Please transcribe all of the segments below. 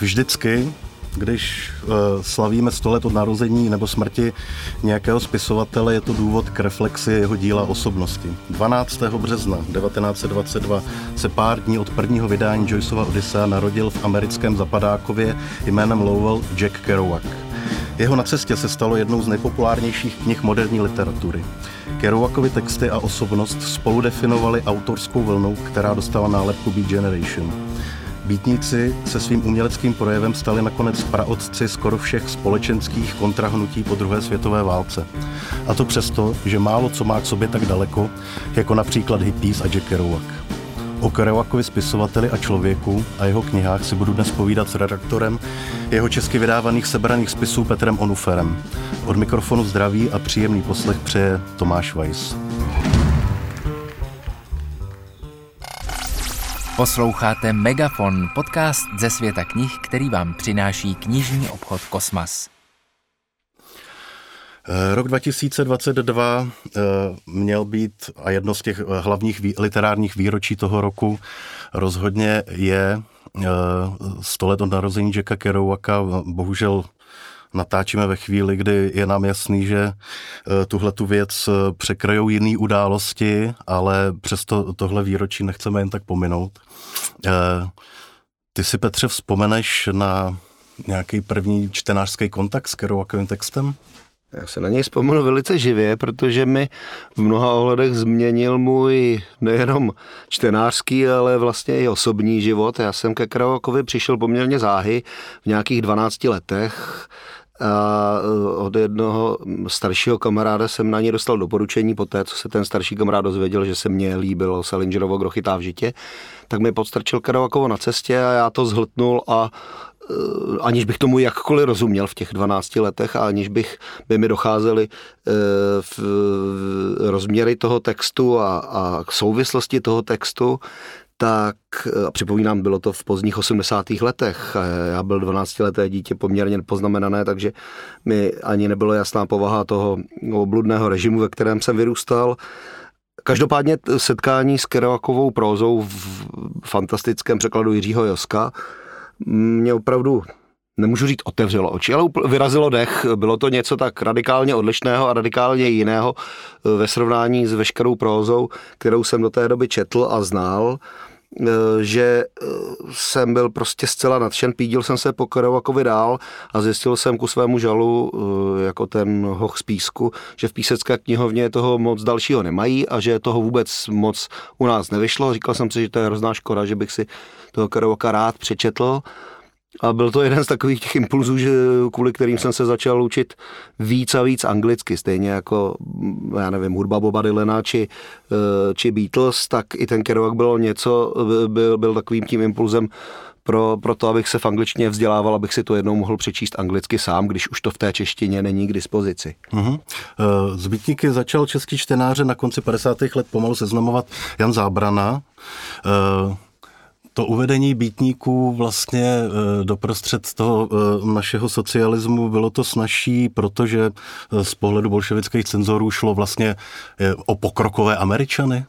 Vždycky, když uh, slavíme 100 let od narození nebo smrti nějakého spisovatele, je to důvod k reflexi jeho díla osobnosti. 12. března 1922 se pár dní od prvního vydání Joyceova Odyssea narodil v americkém zapadákově jménem Lowell Jack Kerouac. Jeho na cestě se stalo jednou z nejpopulárnějších knih moderní literatury. Kerouakovy texty a osobnost spolu definovali autorskou vlnu, která dostala nálepku Beat Generation. Bítníci se svým uměleckým projevem stali nakonec praotci skoro všech společenských kontrahnutí po druhé světové válce. A to přesto, že málo co má k sobě tak daleko, jako například hippies a Jack Kerouac. O Kerouakovi spisovateli a člověku a jeho knihách si budu dnes povídat s redaktorem jeho česky vydávaných sebraných spisů Petrem Onuferem. Od mikrofonu zdraví a příjemný poslech přeje Tomáš Weiss. Posloucháte Megafon, podcast ze světa knih, který vám přináší knižní obchod Kosmas. Eh, rok 2022 eh, měl být, a jedno z těch eh, hlavních literárních výročí toho roku rozhodně je 100 let od narození Jacka Kerouaka. Bohužel natáčíme ve chvíli, kdy je nám jasný, že tuhle tu věc překrajou jiné události, ale přesto tohle výročí nechceme jen tak pominout. Ty si, Petře, vzpomeneš na nějaký první čtenářský kontakt s Kerouakovým textem? Já se na něj vzpomenu velice živě, protože mi v mnoha ohledech změnil můj nejenom čtenářský, ale vlastně i osobní život. Já jsem ke Kravokovi přišel poměrně záhy v nějakých 12 letech a od jednoho staršího kamaráda jsem na ně dostal doporučení po té, co se ten starší kamarád dozvěděl, že se mně líbilo Salingerovo Grochytá v žitě, tak mi podstrčil Kravakovo na cestě a já to zhltnul a Eh, aniž bych tomu jakkoliv rozuměl v těch 12 letech a aniž bych by mi docházely eh, v rozměry toho textu a, a souvislosti toho textu, tak eh, a připomínám, bylo to v pozdních 80. letech. Já byl 12-leté dítě poměrně poznamenané, takže mi ani nebylo jasná povaha toho obludného režimu, ve kterém jsem vyrůstal. Každopádně setkání s Kerouakovou prózou v fantastickém překladu Jiřího Joska mě opravdu nemůžu říct otevřelo oči, ale vyrazilo dech. Bylo to něco tak radikálně odlišného a radikálně jiného eh, ve srovnání s veškerou prózou, kterou jsem do té doby četl a znal eh, že eh, jsem byl prostě zcela nadšen, pídil jsem se po Kerouakovi dál a zjistil jsem ku svému žalu, jako ten hoch z písku, že v písecké knihovně toho moc dalšího nemají a že toho vůbec moc u nás nevyšlo. Říkal jsem si, že to je hrozná škoda, že bych si toho Kerouaka rád přečetl. A byl to jeden z takových těch impulzů, že, kvůli kterým jsem se začal učit víc a víc anglicky, stejně jako, já nevím, hudba Boba Dylana či, eh, či Beatles, tak i ten Kerouac bylo něco, byl, byl takovým tím impulzem pro, pro to, abych se v angličtině vzdělával, abych si to jednou mohl přečíst anglicky sám, když už to v té češtině není k dispozici. Uh-huh. Z Bytníky začal český čtenáře na konci 50. let pomalu seznamovat Jan Zábrana. Uh, to uvedení býtníků vlastně e, doprostřed toho e, našeho socialismu bylo to snažší, protože e, z pohledu bolševických cenzorů šlo vlastně o pokrokové Američany?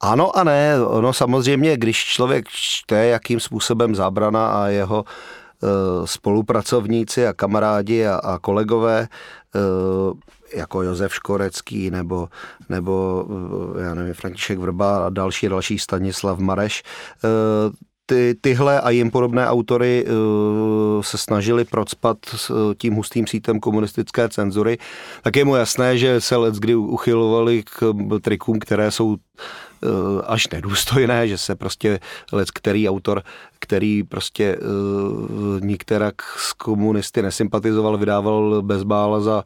Ano a ne. Ono samozřejmě, když člověk čte, jakým způsobem zábrana a jeho spolupracovníci a kamarádi a, a kolegové jako Josef Škorecký nebo, nebo já nevím, František Vrba a další, další Stanislav Mareš, eh, ty, tyhle a jim podobné autory se snažili procpat s tím hustým sítem komunistické cenzury, tak je mu jasné, že se let kdy uchylovali k trikům, které jsou Eh, až nedůstojné, že se prostě lec který autor, který prostě uh, nikterak s komunisty nesympatizoval, vydával bezbála za,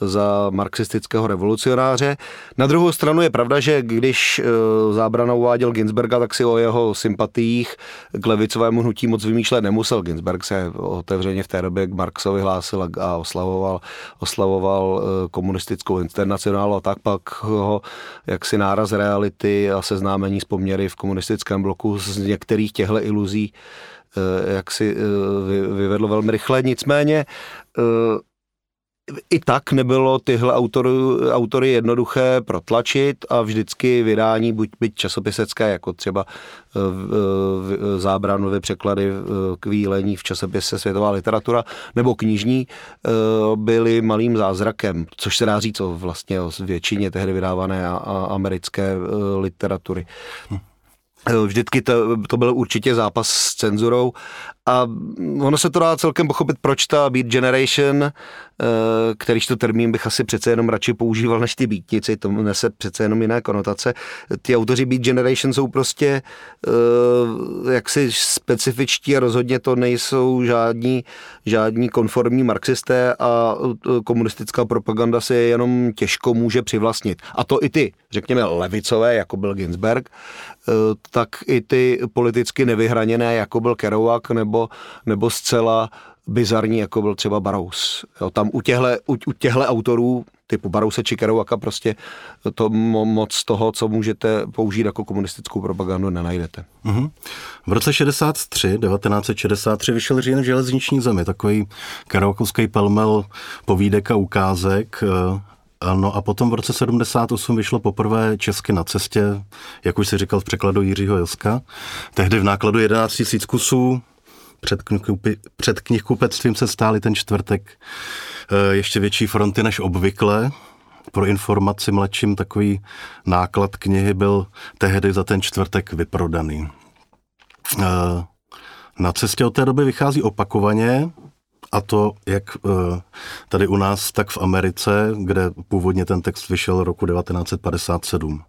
za marxistického revolucionáře. Na druhou stranu je pravda, že když uh, zábrana uváděl Ginsberga, tak si o jeho sympatiích k levicovému hnutí moc vymýšlet nemusel. Ginsberg se otevřeně v té době k Marxovi hlásil a oslavoval, oslavoval komunistickou internacionálu a tak pak ho jaksi náraz reality a seznámení s poměry v komunistickém bloku z některých těchto iluzí eh, jak si eh, vyvedlo velmi rychle. Nicméně eh, i tak nebylo tyhle autory, autory jednoduché protlačit a vždycky vydání, buď byť časopisecké, jako třeba v, v, zábranové překlady k výlení v časopise Světová literatura, nebo knižní, byly malým zázrakem, což se dá říct o vlastně o většině tehdy vydávané a, a americké literatury. Hm. Vždycky to, to byl určitě zápas s cenzurou a ono se to dá celkem pochopit, proč ta Beat Generation, eh, kterýž to termín bych asi přece jenom radši používal než ty beatnici, to nese přece jenom jiné konotace. Ty autoři Beat Generation jsou prostě eh, jaksi specifičtí a rozhodně to nejsou žádní, žádní konformní marxisté a eh, komunistická propaganda si jenom těžko může přivlastnit. A to i ty, řekněme, levicové, jako byl Ginsberg, tak i ty politicky nevyhraněné, jako byl Kerouac nebo, nebo zcela bizarní, jako byl třeba Barous. Jo, tam u těchto, u, u těchto autorů typu Barouse či Kerouaka prostě to moc toho, co můžete použít jako komunistickou propagandu, nenajdete. Mm-hmm. V roce 63, 1963 vyšel Říjen v železniční zemi, takový kerouakovský pelmel povídek a ukázek. No a potom v roce 78 vyšlo poprvé Česky na cestě, jak už si říkal v překladu Jiřího Joska. Tehdy v nákladu 11 000 kusů, před, knihkupi, před knihkupectvím se stály ten čtvrtek eh, ještě větší fronty než obvykle. Pro informaci mladším takový náklad knihy byl tehdy za ten čtvrtek vyprodaný. Eh, na cestě od té doby vychází opakovaně, a to jak eh, tady u nás, tak v Americe, kde původně ten text vyšel roku 1957.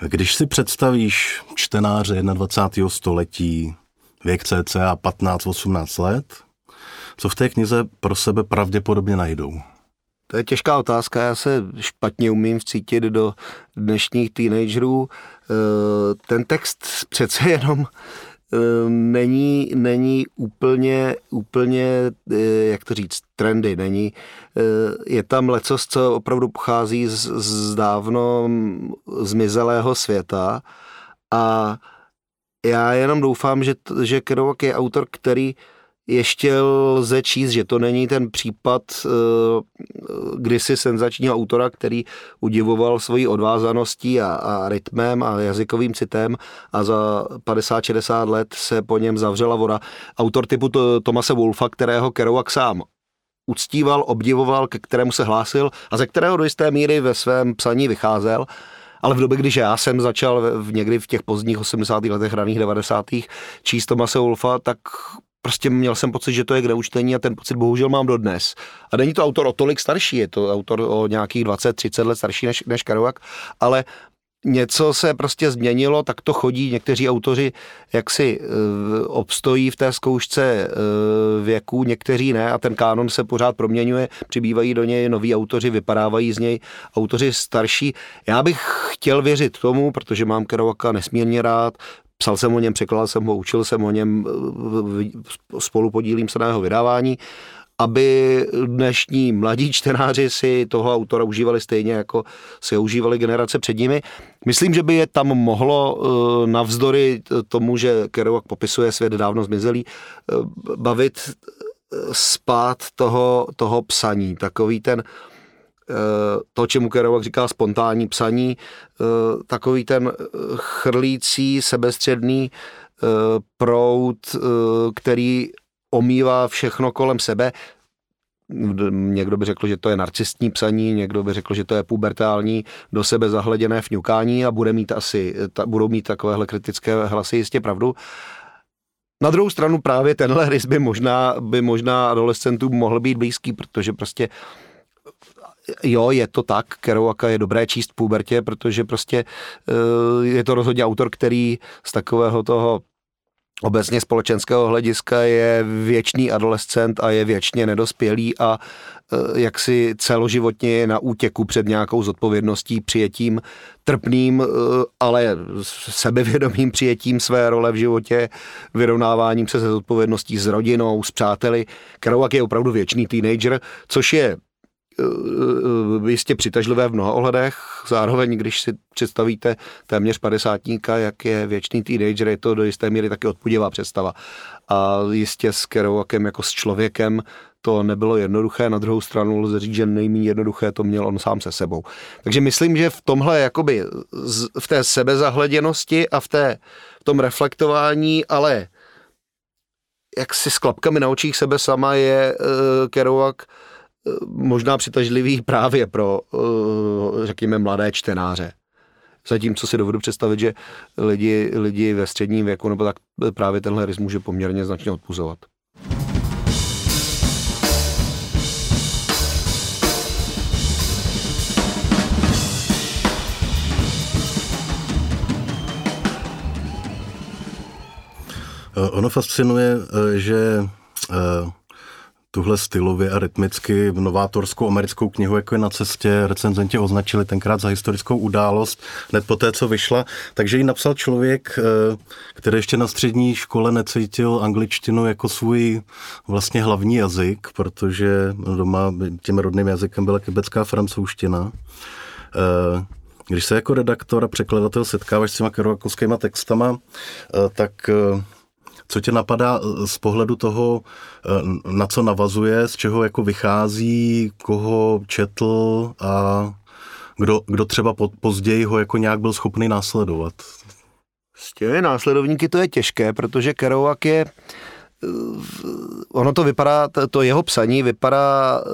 Když si představíš čtenáře 21. století, věk cca 15-18 let, co v té knize pro sebe pravděpodobně najdou? To je těžká otázka, já se špatně umím vcítit do dnešních teenagerů. Eh, ten text přece jenom eh, není, není úplně, úplně, eh, jak to říct, trendy, není, je tam lecos, co opravdu pochází z, z dávno zmizelého světa a já jenom doufám, že, že Kerouac je autor, který ještě lze číst, že to není ten případ uh, kdysi senzačního autora, který udivoval svojí odvázaností a, a rytmem a jazykovým citem a za 50-60 let se po něm zavřela voda. Autor typu to, Tomase Wolfa, kterého Kerouac sám uctíval, obdivoval, ke kterému se hlásil a ze kterého do jisté míry ve svém psaní vycházel, ale v době, když já jsem začal v, někdy v těch pozdních 80. letech, raných 90. číst Tomase Wolfa, tak prostě měl jsem pocit, že to je k neučtení a ten pocit bohužel mám dodnes. A není to autor o tolik starší, je to autor o nějakých 20-30 let starší než, než Kerouac, ale něco se prostě změnilo, tak to chodí. Někteří autoři jaksi e, obstojí v té zkoušce e, věku, někteří ne a ten kánon se pořád proměňuje, přibývají do něj noví autoři, vypadávají z něj autoři starší. Já bych chtěl věřit tomu, protože mám Kerouaka nesmírně rád, psal jsem o něm, překládal jsem ho, učil jsem o něm, spolu podílím se na jeho vydávání aby dnešní mladí čtenáři si toho autora užívali stejně, jako si ho užívali generace před nimi. Myslím, že by je tam mohlo eh, navzdory tomu, že Kerouac popisuje svět dávno zmizelý, eh, bavit eh, spát toho, toho psaní. Takový ten, to, čemu Kerouac říká spontánní psaní, takový ten chrlící, sebestředný prout, který omývá všechno kolem sebe. Někdo by řekl, že to je narcistní psaní, někdo by řekl, že to je pubertální, do sebe zahleděné fňukání a bude mít asi, ta, budou mít takovéhle kritické hlasy jistě pravdu. Na druhou stranu právě tenhle rys by možná, by možná adolescentům mohl být blízký, protože prostě jo, je to tak, Kerouaka je dobré číst v pubertě, protože prostě eh, je to rozhodně autor, který z takového toho obecně společenského hlediska je věčný adolescent a je věčně nedospělý a e, jaksi celoživotně je na útěku před nějakou zodpovědností, přijetím trpným, e, ale sebevědomým přijetím své role v životě, vyrovnáváním se se zodpovědností s rodinou, s přáteli. Kerouac je opravdu věčný teenager, což je jistě přitažlivé v mnoha ohledech. Zároveň, když si představíte téměř padesátníka, jak je věčný teenager, je to do jisté míry taky odpudivá představa. A jistě s Kerouakem jako s člověkem to nebylo jednoduché, na druhou stranu lze říct, že nejméně jednoduché to měl on sám se sebou. Takže myslím, že v tomhle jakoby v té sebezahleděnosti a v, té, v tom reflektování, ale jak si s klapkami na očích sebe sama je uh, Kerouac uh, možná přitažlivý právě pro, uh, řekněme, mladé čtenáře. Zatímco si dovedu představit, že lidi, lidi ve středním věku nebo tak právě tenhle rys může poměrně značně odpuzovat. Eh, ono fascinuje, eh, že eh, tuhle stylově a rytmicky novátorskou americkou knihu, jako je na cestě, recenzenti označili tenkrát za historickou událost, hned po té, co vyšla. Takže ji napsal člověk, který ještě na střední škole necítil angličtinu jako svůj vlastně hlavní jazyk, protože doma tím rodným jazykem byla kybecká francouzština. Když se jako redaktor a překladatel setkáváš s těma kerouakovskýma textama, tak co tě napadá eh, z pohledu toho, eh, na co navazuje, z čeho jako vychází, koho četl a kdo, kdo třeba později ho jako nějak byl schopný následovat? S těmi následovníky to je těžké, protože Kerouac je eh, ono to vypadá, to jeho psaní vypadá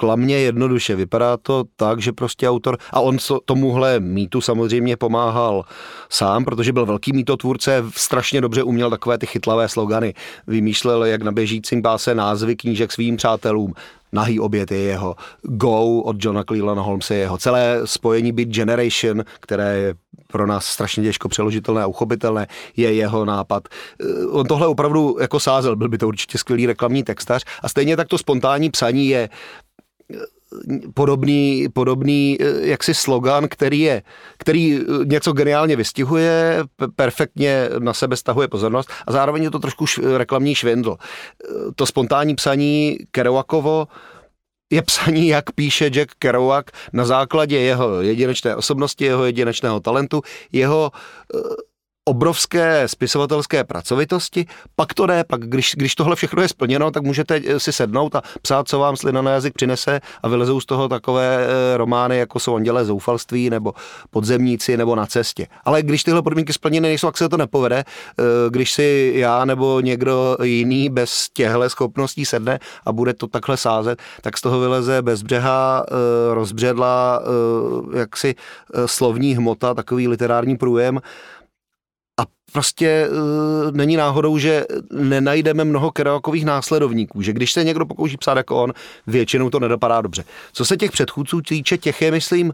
klamně jednoduše. Vypadá to tak, že prostě autor, a on tomuhle mýtu samozřejmě pomáhal sám, protože byl velký mýtotvůrce, strašně dobře uměl takové ty chytlavé slogany. Vymýšlel, jak na běžícím páse názvy knížek svým přátelům. Nahý oběd je jeho, Go od Johna Cleelana Holmesa je jeho, celé spojení Beat Generation, které je pro nás strašně těžko přeložitelné a uchopitelné, je jeho nápad. On tohle opravdu jako sázel, byl by to určitě skvělý reklamní textař a stejně tak to spontánní psaní je podobný, podobný eh, jaksi slogan, který je, který eh, něco geniálně vystihuje, perfektně na sebe stahuje pozornost a zároveň je to trošku reklamní švindl. Eh, to spontánní psaní Kerouakovo je psaní, jak píše Jack Kerouac na základě jeho jedinečné osobnosti, jeho jedinečného talentu, jeho obrovské spisovatelské pracovitosti, pak to jde, pak když, když tohle všechno je splněno, tak můžete eh, si sednout a psát, co vám slina na jazyk přinese a vylezou z toho takové eh, romány, jako jsou Anděle zoufalství nebo Podzemníci nebo Na cestě. Ale když tyhle podmínky splněny nejsou, tak se to nepovede. Eh, když si já nebo někdo jiný bez těchto schopností sedne a bude to takhle sázet, tak z toho vyleze bezbřeha, rozbředla jaksi slovní hmota, takový literární průjem, a prostě uh, není náhodou, že nenajdeme mnoho Kerouakových následovníků, že když se někdo pokouší psát jako on, většinou to nedopadá dobře. Co se těch předchůdců týče, těch je, myslím,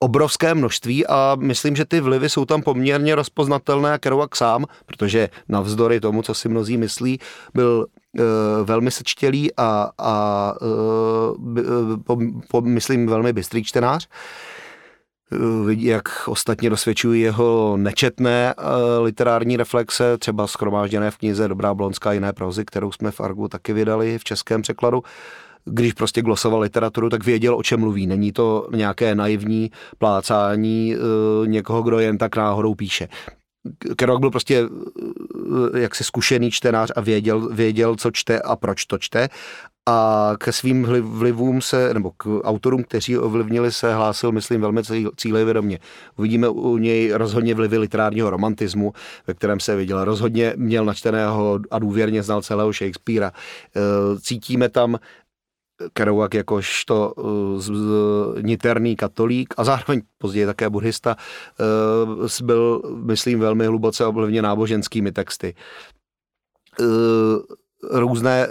obrovské množství a myslím, že ty vlivy jsou tam poměrně rozpoznatelné a Kerouac sám, protože navzdory tomu, co si mnozí myslí, byl uh, velmi sečtělý a, a uh, po, po, myslím velmi bystrý čtenář. Eh, jak ostatně dosvědčují jeho nečetné eh, literární reflexe, třeba skromážděné v knize Dobrá blonská jiné prozy, kterou jsme v Argu taky vydali v českém překladu. Když prostě glosoval literaturu, tak věděl, o čem mluví. Není to nějaké naivní plácání eh, někoho, kdo jen tak náhodou píše. Kerouac byl prostě jaksi zkušený čtenář a věděl, věděl, co čte a proč to čte a ke svým vlivům se, nebo k autorům, kteří ovlivnili se, hlásil, myslím, velmi cílevědomě. Uvidíme u něj rozhodně vlivy literárního romantismu, ve kterém se viděl. Rozhodně měl načteného a důvěrně znal celého Shakespearea. E, cítíme tam Kerouac jakožto uh, niterný katolík a zároveň později také buddhista, uh, byl, myslím, velmi hluboce ovlivněn náboženskými texty. Různé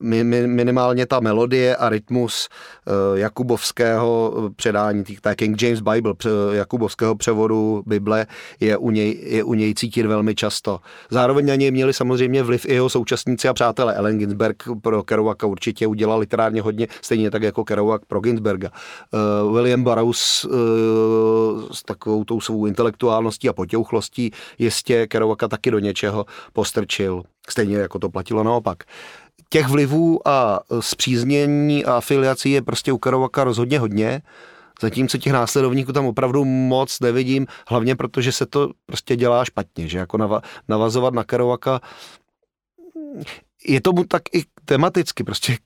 minimálně ta melodie a rytmus eh, jakubovského předání, té King James Bible, jakubovského převodu Bible je u, něj, je u něj cítit velmi často. Zároveň na něj měli samozřejmě vliv i jeho současníci a přátelé. Ellen Ginsberg pro Kerouaka určitě udělal literárně hodně, stejně tak jako Kerouac pro Ginsberga. Uh, William Burroughs s takovou tou svou intelektuálností a potěuchlostí jistě Kerouaka taky do něčeho postrčil. Stejně jako to platilo naopak těch vlivů a zpříznění a afiliací je prostě u Karovaka rozhodně hodně, zatímco těch následovníků tam opravdu moc nevidím, hlavně protože se to prostě dělá špatně, že jako navazovat na Karovaka je tomu tak i tematicky, prostě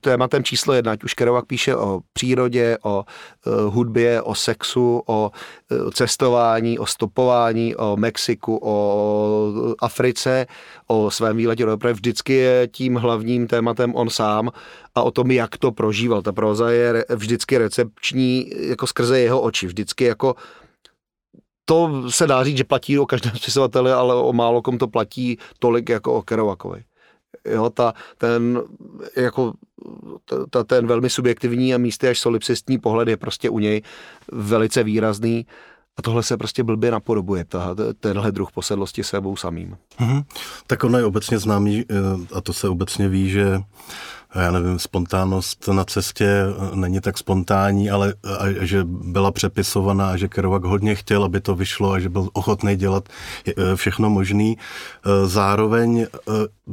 tématem číslo jedna, ať už Kerouac píše o přírodě, o uh, hudbě, o sexu, o uh, cestování, o stopování, o Mexiku, o Africe, o svém výletě do vždycky je tím hlavním tématem on sám a o tom, jak to prožíval. Ta proza je vždycky recepční jako skrze jeho oči, vždycky jako to se dá říct, že platí o každém spisovateli, ale o málo kom to platí tolik jako o Kerouakovi. Jo, ta, ten, jako, ta, ten velmi subjektivní a místy až solipsistní pohled je prostě u něj velice výrazný a tohle se prostě blbě napodobuje, ta, tenhle druh posedlosti sebou samým. Mm-hmm. Tak ono je obecně známý, eh, a to se obecně ví, že já nevím, spontánnost na cestě eh, není tak spontánní, ale a, že byla přepisovaná a že Kerouac hodně chtěl, aby to vyšlo a že byl ochotný dělat eh, všechno možný. Eh, zároveň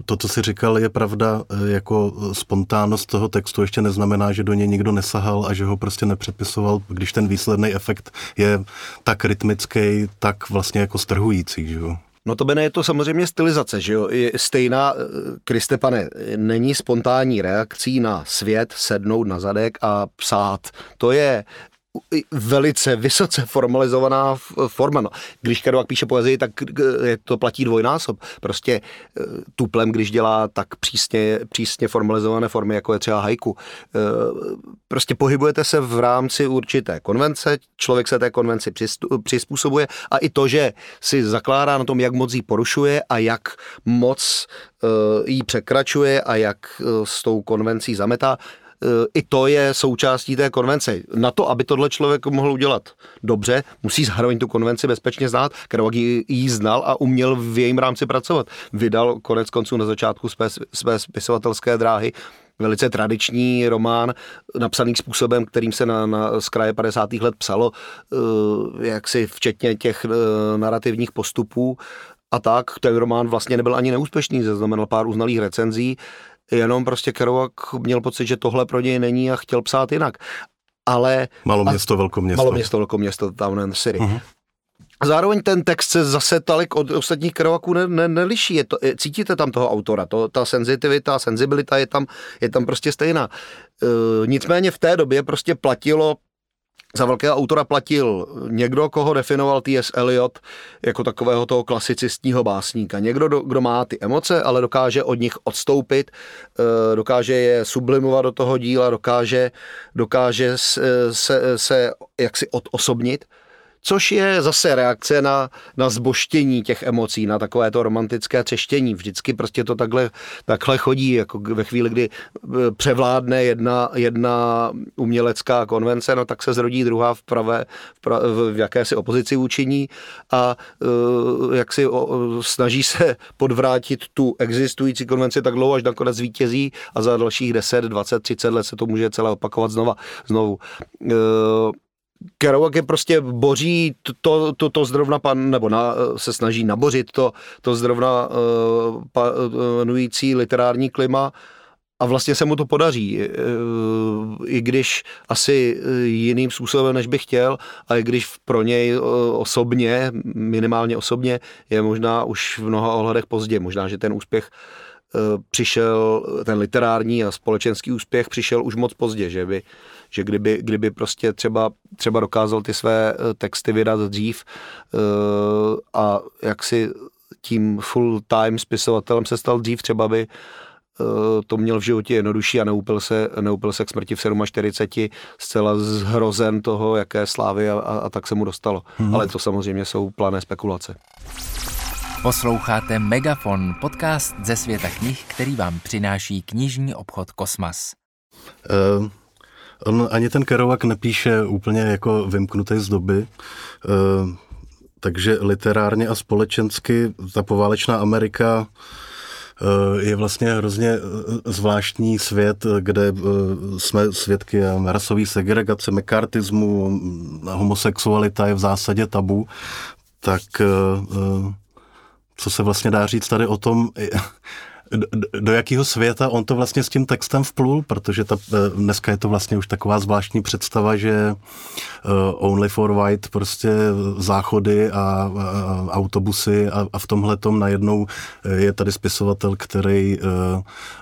to, co si říkal, je pravda, jako spontánnost toho textu ještě neznamená, že do něj nikdo nesahal a že ho prostě nepřepisoval, když ten výsledný efekt je tak rytmický, tak vlastně jako strhující, že jo? No to je to samozřejmě stylizace, že jo? Stejná, eh, Kriste pane, není spontánní reakcí na svět sednout na zadek a psát. To je velice vysoce formalizovaná forma. No, když Kerouac píše poezii, tak je to platí dvojnásob. Prostě e, tuplem, když dělá tak přísně, přísně formalizované formy, jako je třeba haiku. E, prostě pohybujete se v rámci určité konvence, člověk se té konvenci přizpůsobuje a i to, že si zakládá na tom, jak moc ji porušuje a jak moc ji překračuje a jak s tou konvencí zametá, i to je součástí té konvence. Na to, aby tohle člověk mohl udělat dobře, musí zároveň tu konvenci bezpečně znát. Kerouac ji znal a uměl v jejím rámci pracovat. Vydal konec konců na začátku své, své spisovatelské dráhy velice tradiční román, napsaný způsobem, kterým se na, na z kraje 50. let psalo, uh, jaksi včetně těch uh, narrativních postupů a tak. Ten román vlastně nebyl ani neúspěšný, zaznamenal pár uznalých recenzí, jenom prostě Kerouac měl pocit, že tohle pro něj není a chtěl psát jinak. Ale... Malo město, velké město. Malo město, velké město, Town and City. Uh-huh. Zároveň ten text se zase tolik od ostatních Kerouaců ne, ne, neliší. Je to, je, cítíte tam toho autora, to, ta senzitivita, senzibilita je tam, je tam prostě stejná. E, nicméně v té době prostě platilo za velkého autora platil někdo, koho definoval T.S. Eliot jako takového toho klasicistního básníka. Někdo, kdo má ty emoce, ale dokáže od nich odstoupit, eh, dokáže je sublimovat do toho díla, dokáže, dokáže se, se, se jaksi odosobnit což je zase reakce na, na zboštění těch emocí, na takové to romantické třeštění. Vždycky prostě to takhle, takhle chodí, jako ve chvíli, kdy e, převládne jedna, jedna umělecká konvence, no tak se zrodí druhá v pravé, v, pra, v jakési opozici vůči a uh, jak si o, snaží se podvrátit tu existující konvenci tak dlouho, až nakonec zvítězí a za dalších 10, 20, 30 let se to může celé opakovat znova, znovu. Uh, Kerouac je prostě boří to, to, to zrovna pan, nebo na, se snaží nabořit to, to zrovna uh, panující literární klima a vlastně se mu to podaří, i když asi jiným způsobem, než by chtěl, a i když pro něj osobně, minimálně osobně, je možná už v mnoha ohledech pozdě. Možná, že ten úspěch přišel, ten literární a společenský úspěch přišel už moc pozdě, že by že kdyby, kdyby prostě třeba, třeba dokázal ty své eh, texty vydat dřív uh, a jak si tím full-time spisovatelem se stal dřív, třeba by to měl v životě jednodušší a neupil se, neupil se k smrti v 47, zcela zhrozen toho, jaké slávy a, a, a tak se mu dostalo. Hmm. Ale to samozřejmě jsou plané spekulace. Posloucháte Megafon, podcast ze světa knih, který vám přináší knižní obchod Kosmas. Uh, On ani ten Kerouac nepíše úplně jako vymknutý z doby, eh, takže literárně a společensky ta poválečná Amerika eh, je vlastně hrozně eh, zvláštní svět, kde jsme svědky rasové segregace, mekartismu, homosexualita je v zásadě tabu, tak co se vlastně dá říct tady o tom, do, do jakého světa on to vlastně s tím textem vplul, protože ta, eh, dneska je to vlastně už taková zvláštní představa, že uh, Only for White prostě záchody a, a autobusy a, a v tomhle tom najednou je tady spisovatel, který uh,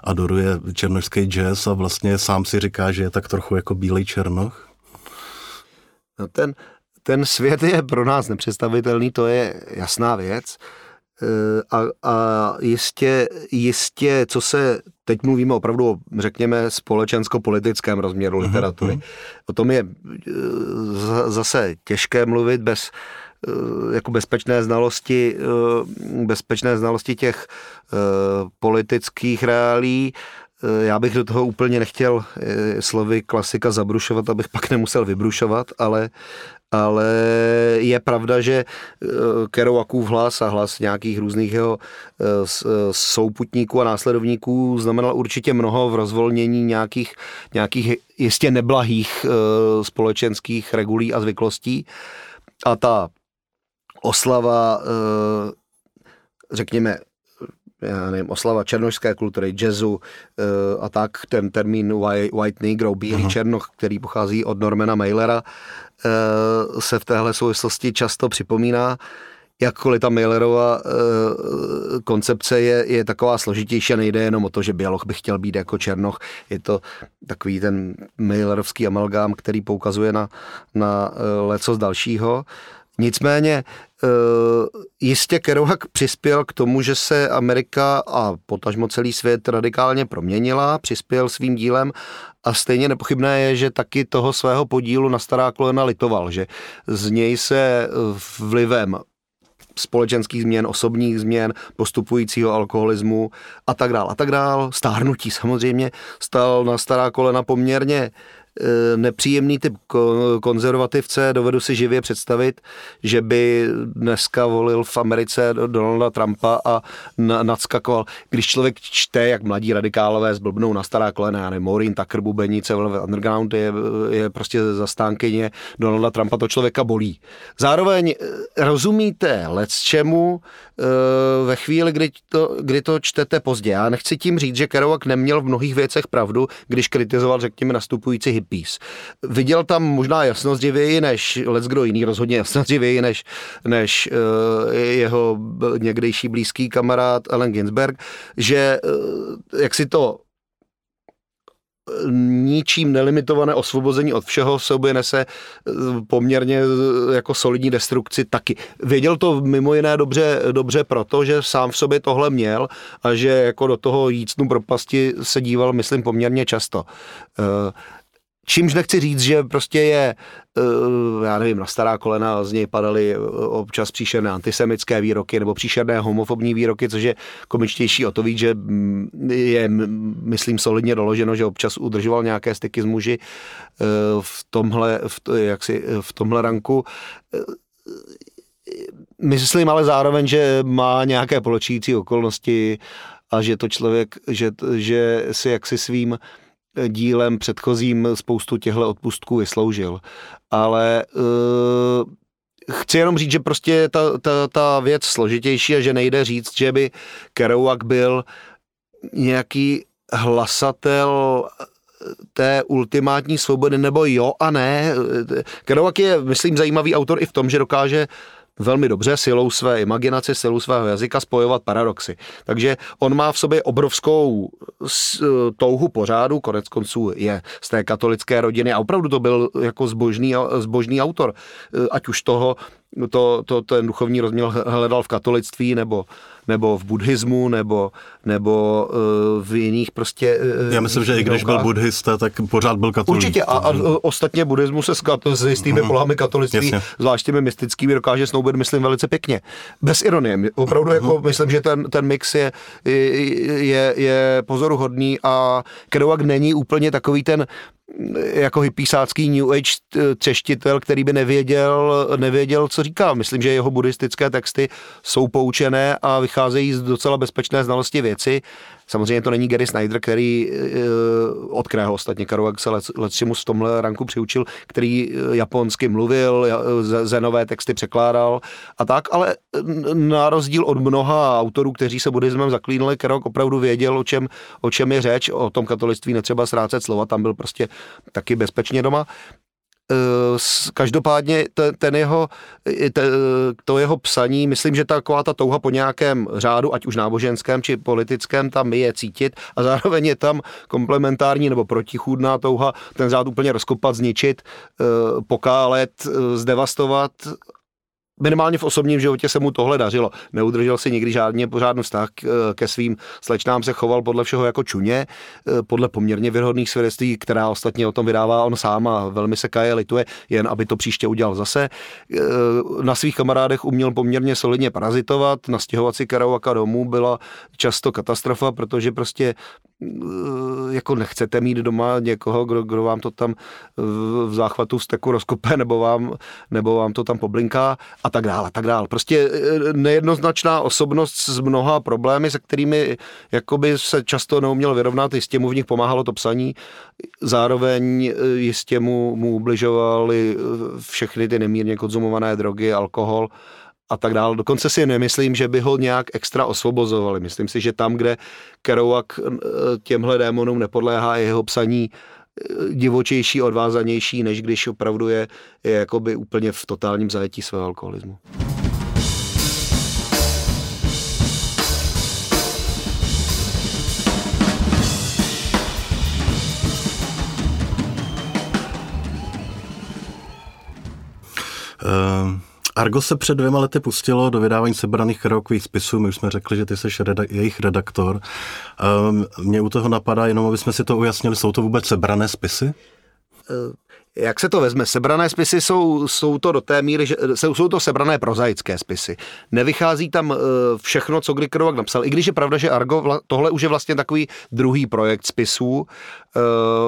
adoruje černožský jazz a vlastně sám si říká, že je tak trochu jako bílej černoch. No ten, ten svět je pro nás nepředstavitelný, to je jasná věc. Eh, a, a jistě, jistě, co se teď mluvíme opravdu o, řekněme, společensko-politickém rozměru mhm, literatury. Uh-huh. O tom je eh, zase těžké mluvit bez eh, jako bezpečné znalosti, bezpečné znalosti těch politických reálí. Já bych do toho úplně nechtěl slovy klasika zabrušovat, abych pak nemusel vybrušovat, ale, ale je pravda, že eh, Kerouakův hlas a hlas nějakých různých jeho eh, eh, souputníků a následovníků znamenal určitě mnoho v rozvolnění nějakých, nějakých jistě neblahých společenských regulí a zvyklostí. A ta oslava, řekněme, já nevím, oslava černožské kultury, jazzu a tak, ten termín white negro, bílý černoch, který pochází od Normana Mailera, se v téhle souvislosti často připomíná, jakkoliv ta Mailerova eh, koncepce je, je taková složitější a nejde jenom o to, že Běloch by chtěl být jako Černoch. Je to takový ten Mailerovský amalgám, který poukazuje na, na eh, leco z dalšího. Nicméně jistě Kerouac přispěl k tomu, že se Amerika a potažmo celý svět radikálně proměnila, přispěl svým dílem a stejně nepochybné je, že taky toho svého podílu na stará kolena litoval, že z něj se vlivem společenských změn, osobních změn, postupujícího alkoholismu a tak dál a tak dál, stárnutí samozřejmě, stal na stará kolena poměrně Eh, nepříjemný typ konzervativce, dovedu si živě představit, že by dneska volil v Americe Donalda Trumpa a nadskakoval. Když člověk čte, jak mladí radikálové zblbnou na stará kolena, já nevím, Maureen Tucker, bubenice, Underground je, je prostě zastánkyně Donalda Trumpa, to člověka bolí. Zároveň eh, rozumíte let čemu eh, ve chvíli, kdy to, kdy to čtete pozdě. Já nechci tím říct, že Kerouac neměl v mnohých věcech pravdu, když kritizoval, řekněme, nastupující hippies. Viděl tam možná jasnozdivěji než let's kdo jiný, rozhodně jasnozdivěji než, než uh, jeho někdejší blízký kamarád Ellen Ginsberg, že uh, jak si to ničím nelimitované osvobození od všeho sobě nese poměrně jako solidní destrukci taky. Věděl to mimo jiné dobře, dobře proto, že sám v sobě tohle měl a že jako do toho jícnu propasti se díval, myslím, poměrně často. Čímž nechci říct, že prostě je, eh, já nevím, na stará kolena z něj padaly eh, občas příšerné antisemické výroky nebo příšerné homofobní výroky, což je komičtější o to víc, že mm, je, myslím, solidně doloženo, že občas udržoval nějaké styky s muži eh, v tomhle, v, jaksi, v tomhle ranku. Myslím ale zároveň, že má nějaké poločící okolnosti a že to člověk, že, že si jaksi svým dílem předchozím spoustu těchto odpustků vysloužil. Ale uh, chci jenom říct, že prostě ta, ta, ta věc složitější a že nejde říct, že by Kerouac byl nějaký hlasatel té ultimátní svobody, nebo jo a ne. Kerouac je, myslím, zajímavý autor i v tom, že dokáže velmi dobře silou své imaginace, silou svého jazyka spojovat paradoxy. Takže on má v sobě obrovskou touhu pořádu, konec konců je z té katolické rodiny a opravdu to byl jako zbožný, zbožný autor, ať už toho, to, to, ten duchovní rozměr hledal v katolictví nebo nebo v buddhismu, nebo, nebo uh, v jiných prostě... Uh, Já myslím, že i když byl buddhista, tak pořád byl katolík. Určitě a, a ostatně buddhismu se s, s jistými uh-huh. polohami katolictví, zvlášť těmi mystickými, dokáže snoubit, myslím, velice pěkně. Bez ironie. Opravdu jako myslím, že ten, ten mix je, je, je pozoruhodný a Kerouac není úplně takový ten jako hypísácký New Age třeštitel, který by nevěděl, nevěděl, co říká. Myslím, že jeho buddhistické texty jsou poučené a vycházejí z docela bezpečné znalosti věci. Samozřejmě to není Gary Snyder, který eh, od kterého ostatně Kerouac se Letřimu v tomhle ranku přiučil, který eh, japonsky mluvil, zenové texty překládal a tak, ale na rozdíl od mnoha autorů, kteří se buddhismem zaklínali, Kerouac opravdu věděl, o čem, o čem je řeč, o tom katolictví netřeba ztrácet slova, tam byl prostě taky bezpečně doma. Eh, každopádně ten jeho, to jeho psaní, myslím, že taková ta touha po nějakém řádu, ať už náboženském či politickém, tam je cítit. A zároveň je tam komplementární nebo protichůdná touha ten řád úplně rozkopat, zničit, eh, pokálet, eh, zdevastovat minimálně v osobním životě se mu tohle dařilo. Neudržel si nikdy žádně pořádný vztah ke svým slečnám, se choval podle všeho jako čuně, podle poměrně věrhodných svědectví, která ostatně o tom vydává on sám a velmi se kaje, lituje, jen aby to příště udělal zase. Na svých kamarádech uměl poměrně solidně parazitovat, nastěhovat si Kerouaka domů byla často katastrofa, protože prostě jako nechcete mít doma někoho, kdo, kdo vám to tam v záchvatu steku rozkope nebo vám, nebo vám to tam poblinká a tak dále, a tak dále. Prostě e, nejednoznačná osobnost s mnoha problémy, se kterými jakoby se často neuměl vyrovnat, jistě mu v nich pomáhalo to psaní, zároveň jistě mu, mu ubližovali všechny ty nemírně konzumované drogy, alkohol a tak dále. Dokonce si nemyslím, že by ho nějak extra osvobozovali. Myslím si, že tam, kde Kerouac těmhle démonům nepodléhá, jeho psaní divočejší, odvázanější, než když opravdu je, je jakoby úplně v totálním zajetí svého alkoholismu. Uh, Argo se před dvěma lety pustilo do vydávání sebraných karaokových spisů. My už jsme řekli, že ty jsi redak- jejich redaktor. Um, mě u toho napadá jenom, aby jsme si to ujasnili, jsou to vůbec sebrané spisy? Jak se to vezme? Sebrané spisy jsou, jsou to do té míry, že jsou, to sebrané prozaické spisy. Nevychází tam uh, všechno, co kdy Kerouac napsal. I když je pravda, že Argo, tohle už je vlastně takový druhý projekt spisů. Uh,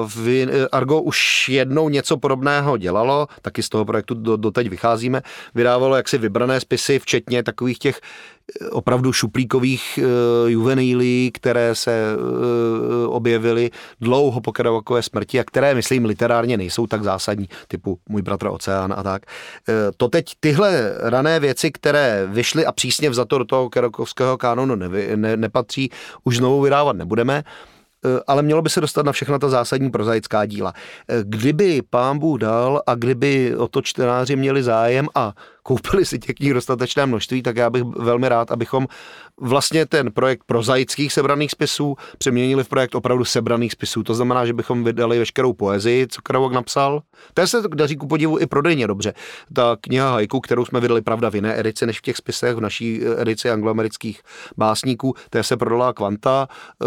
v, Argo už jednou něco podobného dělalo, taky z toho projektu do, doteď vycházíme. Vydávalo jaksi vybrané spisy, včetně takových těch opravdu šuplíkových uh, juvenýlí, které se uh, objevily dlouho po Kerouakové smrti a které, myslím, literárně nejsou tak zásadní, typu Můj bratr Oceán a tak. Uh, to teď tyhle rané věci, které vyšly a přísně vzato do toho Kerouakovského kánonu nevy, ne, nepatří, už znovu vydávat nebudeme ale mělo by se dostat na všechna ta zásadní prozaická díla. Kdyby pán Bůh dal a kdyby o to čtenáři měli zájem a koupili si těch knih dostatečné množství, tak já bych velmi rád, abychom vlastně ten projekt prozaických sebraných spisů přeměnili v projekt opravdu sebraných spisů. To znamená, že bychom vydali veškerou poezii, co Kerouac napsal. To se daří ku podivu i prodejně dobře. Ta kniha Haiku, kterou jsme vydali pravda v jiné edici než v těch spisech, v naší edici angloamerických básníků, té se prodala kvanta. Eh,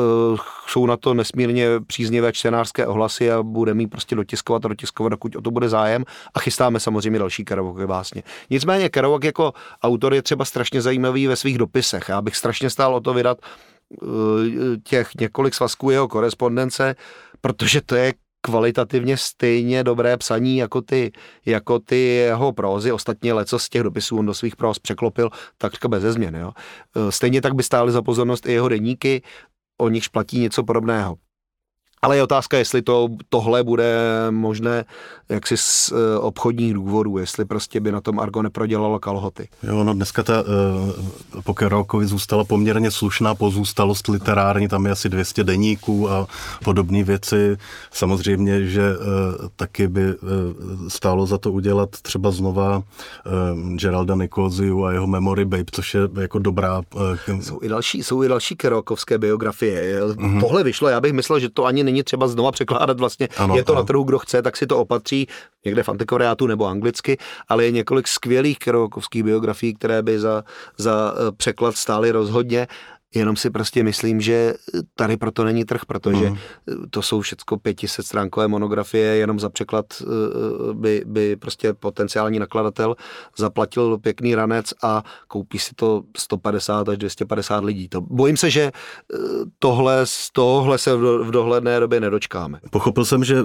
jsou na to nesmírně příznivé čtenářské ohlasy a budeme ji prostě dotiskovat a dotiskovat, dokud o to bude zájem. A chystáme samozřejmě další Kerouacové básně. Nicméně Nicméně Kerouac jako autor je třeba strašně zajímavý ve svých dopisech. Já bych strašně stál o to vydat uh, těch několik svazků jeho korespondence, protože to je kvalitativně stejně dobré psaní jako ty, jako ty jeho prózy. Ostatně leco z těch dopisů on do svých próz překlopil takřka bez změn. Jo. Uh, stejně tak by stály za pozornost i jeho deníky, o nichž platí něco podobného. Ale je otázka, jestli to, tohle bude možné jaksi z uh, obchodních důvodů, jestli prostě by na tom Argo neprodělalo kalhoty. Jo, no dneska ta uh, po Kerouakovi zůstala poměrně slušná pozůstalost literární, tam je asi 200 deníků a podobné věci. Samozřejmě, že uh, taky by uh, stálo za to udělat třeba znova uh, Geralda Nicoziu a jeho Memory Babe, což je jako dobrá... Uh, jsou i další, jsou i další Kerouakovské biografie. Uh-huh. Tohle vyšlo, já bych myslel, že to ani není třeba znova překládat vlastně. Ano, je to ano. na trhu, kdo chce, tak si to opatří někde v antikvariátu nebo anglicky, ale je několik skvělých kerouakovských biografií, které by za, za eh, překlad stály rozhodně. Jenom si prostě myslím, že tady proto není trh, protože mm. to jsou všechno 500 stránkové monografie, jenom za překlad eh, by, by prostě potenciální nakladatel zaplatil pěkný ranec a koupí si to 150 až 250 lidí. To, bojím se, že eh, tohle, z tohle se v dohledné době nedočkáme. Pochopil jsem, že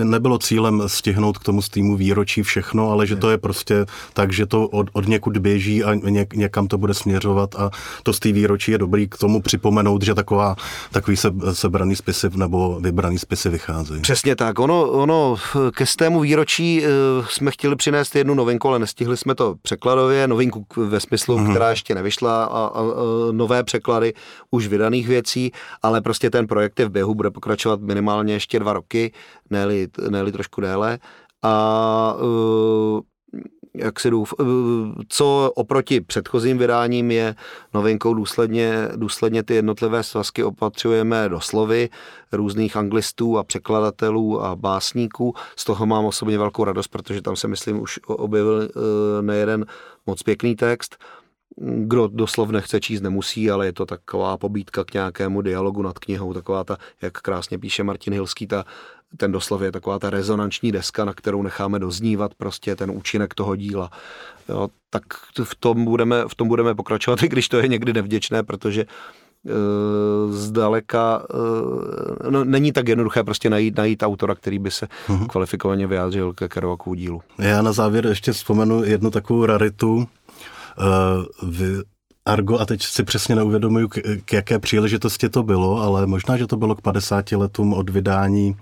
eh, nebylo cílem stihnout k tomu z týmu výročí všechno, ale že to je prostě tak, že to od, od někud běží a něk, někam to bude směřovat a to z té výročí je dobrý k tomu připomenout, že taková, takový se, sebraný spisy nebo vybraný spisy vycházejí. Přesně tak. Ono, ono ke stému výročí uh, jsme chtěli přinést jednu novinku, ale nestihli jsme to překladově, novinku ve smyslu, mm-hmm. která ještě nevyšla a, a, a nové překlady už vydaných věcí, ale prostě ten projekt je v běhu, bude pokračovat minimálně ještě dva roky, ne-li, ne trošku déle. A uh, jak si důf, co oproti předchozím vydáním je novinkou důsledně, důsledně ty jednotlivé svazky opatřujeme do slovy různých anglistů a překladatelů a básníků. Z toho mám osobně velkou radost, protože tam se myslím už objevil eh, nejeden moc pěkný text. Kdo doslov nechce číst, nemusí, ale je to taková pobídka k nějakému dialogu nad knihou, taková ta, jak krásně píše Martin Hilský, ta ten doslov je taková ta rezonanční deska, na kterou necháme doznívat prostě ten účinek toho díla. Jo, tak v tom, budeme, v tom budeme pokračovat, i když to je někdy nevděčné, protože e, zdaleka e, no, není tak jednoduché prostě najít, najít autora, který by se uh-huh. kvalifikovaně vyjádřil ke Kerouakovu dílu. Já na závěr ještě vzpomenu jednu takovou raritu. Uh, vy Argo, a teď si přesně neuvědomuju, k, k jaké příležitosti to bylo, ale možná, že to bylo k 50 letům od vydání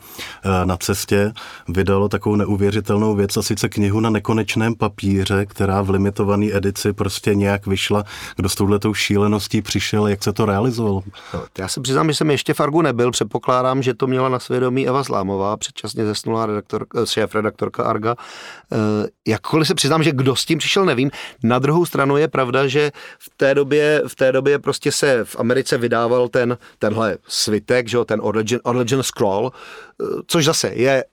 e, na cestě, vydalo takovou neuvěřitelnou věc, a sice knihu na nekonečném papíře, která v limitované edici prostě nějak vyšla. Kdo s touhletou šíleností přišel, jak se to realizovalo? No, já se přiznám, že jsem ještě v Argu nebyl, předpokládám, že to měla na svědomí Eva Zlámová, předčasně zesnulá redaktor, eh, šéf redaktorka Arga. E, jakkoliv se přiznám, že kdo s tím přišel, nevím. Na druhou stranu je pravda, že v té době, v té době prostě se v Americe vydával ten, tenhle svitek, že jo, ten Origin, Origin Scroll, eh, což zase je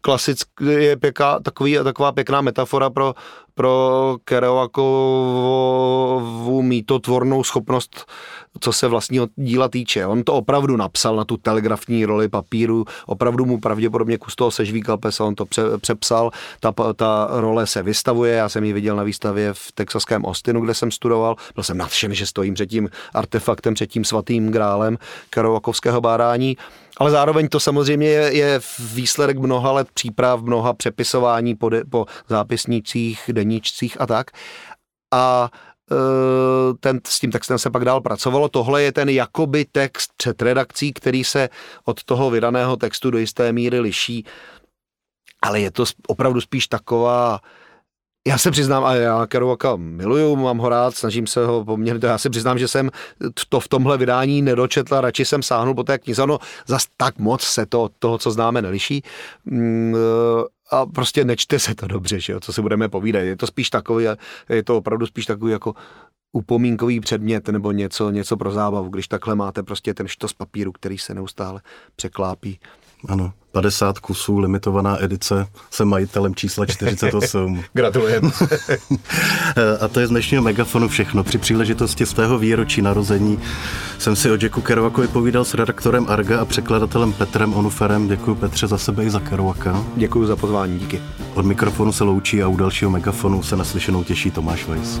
klasický, je pěká, takový, taková pěkná metafora pro, pro Kerouakovu mítotvornou schopnost co se vlastního díla týče. On to opravdu napsal na tu telegrafní roli papíru, opravdu mu pravděpodobně kus toho sežvíkal pesa, on to pře, přepsal, ta, ta role se vystavuje, já jsem ji viděl na výstavě v texaském Austinu, kde jsem studoval, byl jsem nadšen, že stojím před tím artefaktem, před tím svatým grálem Kerouakovského bádání. Ale zároveň to samozřejmě je, je výsledek mnoha let příprav, mnoha přepisování po, de, po zápisnících, deníčcích a tak. A Eh, ten, s tím textem se pak dál pracovalo. Tohle je ten jakoby text před redakcí, který se od toho vydaného textu do jisté míry liší, ale je to opravdu spíš taková já se přiznám, a já Kerouaka miluju, mám ho rád, snažím se ho poměrně, já se přiznám, že jsem to v tomhle vydání nedočetl, radši jsem sáhnul po té knize, no zas tak moc se to od toho, co známe, neliší. Mm, a prostě nečte se to dobře, že jo, co si budeme povídat. Je to spíš takový, je to opravdu spíš takový jako upomínkový předmět nebo něco, něco pro zábavu, když takhle máte prostě ten štos papíru, který se neustále překlápí. Ano, 50 kusů, limitovaná edice, jsem majitelem čísla 48. Gratulujeme. a to je z dnešního megafonu všechno. Při příležitosti z tého výročí narození jsem si o Jacku Kerouakovi povídal s redaktorem Arga a překladatelem Petrem Onuferem. Děkuji Petře za sebe i za Kerouaka. Děkuji za pozvání, díky. Od mikrofonu se loučí a u dalšího megafonu se naslyšenou těší Tomáš Weiss.